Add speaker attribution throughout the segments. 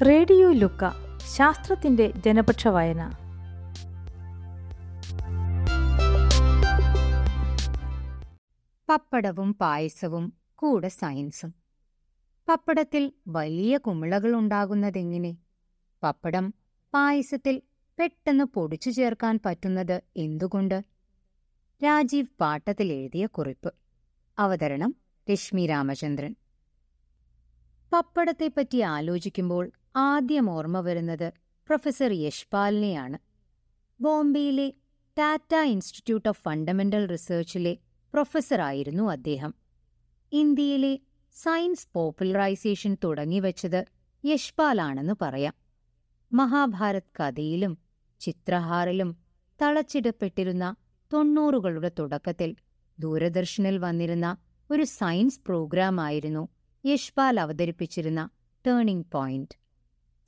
Speaker 1: Radio ലുക്ക ശാസ്ത്രത്തിന്റെ ജനപക്ഷ വായന.
Speaker 2: പപ്പടവും പായസവും കൂടെ സയൻസും. പപ്പടത്തിൽ വലിയ കുമിളകൾ ഉണ്ടാകുന്നതെങ്ങനെ? പപ്പടം പായസത്തിൽ പെട്ടെന്ന് പൊടിച്ചു ചേർക്കാൻ പറ്റുന്നത് എന്തുകൊണ്ട്? രാജീവ് പാട്ടത്തിൽ എഴുതിയ കുറിപ്പ്. അവതരണം രശ്മി രാമചന്ദ്രൻ. പപ്പടത്തെപ്പറ്റി ആലോചിക്കുമ്പോൾ ആദ്യം ഓർമ്മ വരുന്നത് പ്രൊഫസർ യശ്പാലിനെയാണ്. ബോംബെയിലെ ടാറ്റ ഇൻസ്റ്റിറ്റ്യൂട്ട് ഓഫ് ഫണ്ടമെന്റൽ റിസർച്ചിലെ പ്രൊഫസറായിരുന്നു അദ്ദേഹം. ഇന്ത്യയിലെ സയൻസ് പോപ്പുലറൈസേഷൻ തുടങ്ങിവച്ചത് യശ്പാലാണെന്ന് പറയാം. മഹാഭാരത് കഥയിലും ചിത്രഹാറിലും തളച്ചിടപ്പെട്ടിരുന്ന തൊണ്ണൂറുകളുടെ തുടക്കത്തിൽ ദൂരദർശനിൽ വന്നിരുന്ന ഒരു സയൻസ് പ്രോഗ്രാമായിരുന്നു യശ്പാൽ അവതരിപ്പിച്ചിരുന്ന ടേണിംഗ് പോയിന്റ്.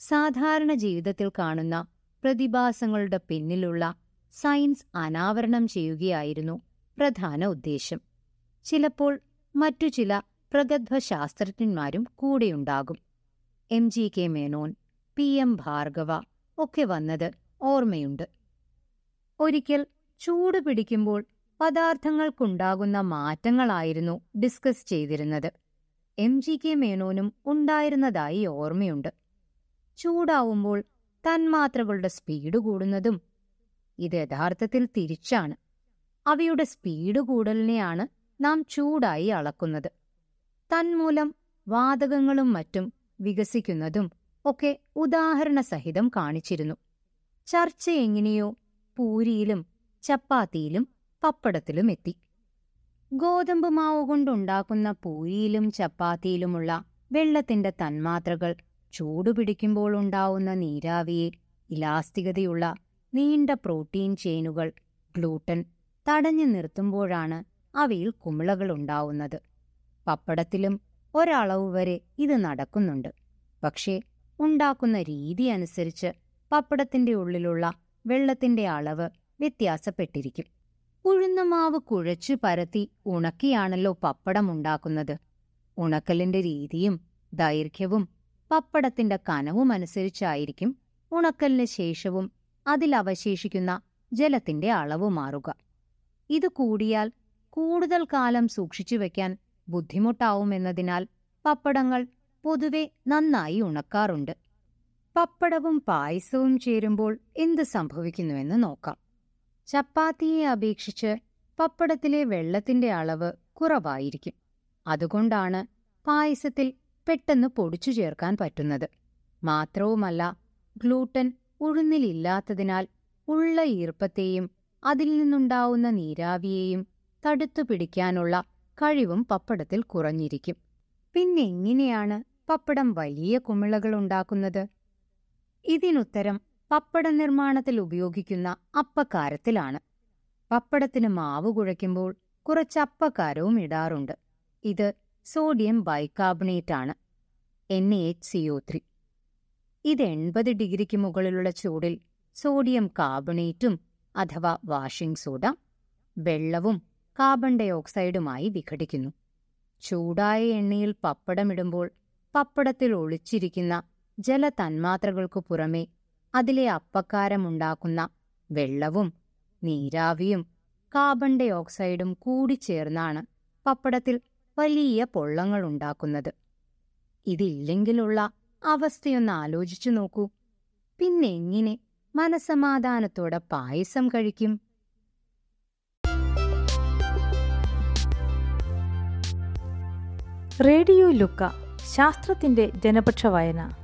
Speaker 2: സാധാരണ ജീവിതത്തിൽ കാണുന്ന പ്രതിഭാസങ്ങളുടെ പിന്നിലുള്ള സയൻസ് അനാവരണം ചെയ്യുകയായിരുന്നു പ്രധാന ഉദ്ദേശ്യം. ചിലപ്പോൾ മറ്റു ചില പ്രഗത്ഭ ശാസ്ത്രജ്ഞന്മാരും കൂടെയുണ്ടാകും. M. G. K. Menon P. M. Bhargava ഒക്കെ വന്നത് ഓർമ്മയുണ്ട്. ഒരിക്കൽ ചൂട് പിടിക്കുമ്പോൾ പദാർത്ഥങ്ങൾക്കുണ്ടാകുന്ന മാറ്റങ്ങളായിരുന്നു ഡിസ്കസ് ചെയ്തിരുന്നത്. എം. ജി. കെ. മേനോനും ഉണ്ടായിരുന്നതായി ഓർമ്മയുണ്ട്. ചൂടാവുമ്പോൾ തന്മാത്രകളുടെ സ്പീഡ് കൂടുന്നതും ഇത് യഥാർത്ഥത്തിൽ തിരിച്ചാണ്. അവയുടെ സ്പീഡ് കൂടലിനെയാണ് നാം ചൂടായി അളക്കുന്നത്. തന്മൂലം വാതകങ്ങളും മറ്റും വികസിക്കുന്നതും ഒക്കെ ഉദാഹരണസഹിതം കാണിച്ചിരുന്നു. ചർച്ച എങ്ങനെയോ പൂരിയിലും ചപ്പാത്തിയിലും പപ്പടത്തിലും എത്തി. ഗോതമ്പ് മാവ് കൊണ്ടുണ്ടാക്കുന്ന പൂരിയിലും ചപ്പാത്തിയിലുമുള്ള വെള്ളത്തിന്റെ തന്മാത്രകൾ ചൂടുപിടിക്കുമ്പോൾ ഉണ്ടാവുന്ന നീരാവിയെ ഇലാസ്തികതയുള്ള നീണ്ട പ്രോട്ടീൻ ചെയിനുകൾ ഗ്ലൂട്ടൻ തടഞ്ഞു നിർത്തുമ്പോഴാണ് അവയിൽ കുമിളകൾ ഉണ്ടാവുന്നത്. പപ്പടത്തിലും ഒരളവ് വരെ ഇത് നടക്കുന്നുണ്ട്. പക്ഷേ ഉണ്ടാക്കുന്ന രീതി അനുസരിച്ച് പപ്പടത്തിന്റെ ഉള്ളിലുള്ള വെള്ളത്തിന്റെ അളവ് വ്യത്യാസപ്പെട്ടിരിക്കും. ഉഴുന്നുമാവ് കുഴച്ചു പരത്തി ഉണക്കിയാണല്ലോ പപ്പടം ഉണ്ടാക്കുന്നത്. ഉണക്കലിന്റെ രീതിയും ദൈർഘ്യവും പപ്പടത്തിന്റെ കനവും അനുസരിച്ചായിരിക്കും ഉണക്കലിന് ശേഷവും അതിലവശേഷിക്കുന്ന ജലത്തിന്റെ അളവ് മാറുക. ഇത് കൂടിയാൽ കൂടുതൽ കാലം സൂക്ഷിച്ചു വയ്ക്കാൻ ബുദ്ധിമുട്ടാവുമെന്നതിനാൽ പപ്പടങ്ങൾ പൊതുവെ നന്നായി ഉണക്കാറുണ്ട്. പപ്പടവും പായസവും ചേരുമ്പോൾ എന്ത് സംഭവിക്കുന്നുവെന്ന് നോക്കാം. ചപ്പാത്തിയെ അപേക്ഷിച്ച് പപ്പടത്തിലെ വെള്ളത്തിന്റെ അളവ് കുറവായിരിക്കും. അതുകൊണ്ടാണ് പായസത്തിൽ പെട്ടെന്ന് പൊടിച്ചു ചേർക്കാൻ പറ്റുന്നത്. മാത്രവുമല്ല ഗ്ലൂട്ടൻ ഉഴുന്നിലില്ലാത്തതിനാൽ ഉള്ള ഈർപ്പത്തെയും അതിൽ നിന്നുണ്ടാവുന്ന നീരാവിയെയും തടുത്തു പിടിക്കാനുള്ള കഴിവും പപ്പടത്തിൽ കുറഞ്ഞിരിക്കും. പിന്നെങ്ങനെയാണ് പപ്പടം വലിയ കുമിളകൾ ഉണ്ടാക്കുന്നത്? ഇതിനുത്തരം പപ്പട നിർമ്മാണത്തിൽ ഉപയോഗിക്കുന്ന അപ്പക്കാരത്തിലാണ്. പപ്പടത്തിന് മാവ് കുഴയ്ക്കുമ്പോൾ കുറച്ച് അപ്പക്കാരവും ഇടാറുണ്ട്. ഇത് സോഡിയം ബൈകാർബണേറ്റ് ആണ് N H C O three ഇത് എൺപത് ഡിഗ്രിക്ക് മുകളിലുള്ള ചൂടിൽ സോഡിയം കാർബണേറ്റും അഥവാ വാഷിംഗ് സോഡ വെള്ളവും കാർബൺ ഡൈ ഓക്സൈഡുമായി വിഘടിക്കുന്നു. ചൂടായ എണ്ണയിൽ പപ്പടമിടുമ്പോൾ പപ്പടത്തിൽ ഒളിച്ചിരിക്കുന്ന ജലതന്മാത്രകൾക്കു പുറമെ അതിലെ അപ്പക്കാരമുണ്ടാക്കുന്ന വെള്ളവും നീരാവിയും കാർബൺ ഡൈ ഓക്സൈഡും കൂടിച്ചേർന്നാണ് പപ്പടത്തിൽ വലിയ പൊള്ളങ്ങളുണ്ടാക്കുന്നത്. ഇതില്ലെങ്കിലുള്ള അവസ്ഥയൊന്ന് ആലോചിച്ചു നോക്കൂ. പിന്നെ എങ്ങനെ മനസമാധാനത്തോടെ പായസം കഴിക്കും?
Speaker 1: റേഡിയോ ലുക്ക ശാസ്ത്രത്തിന്റെ ജനപക്ഷ വായന.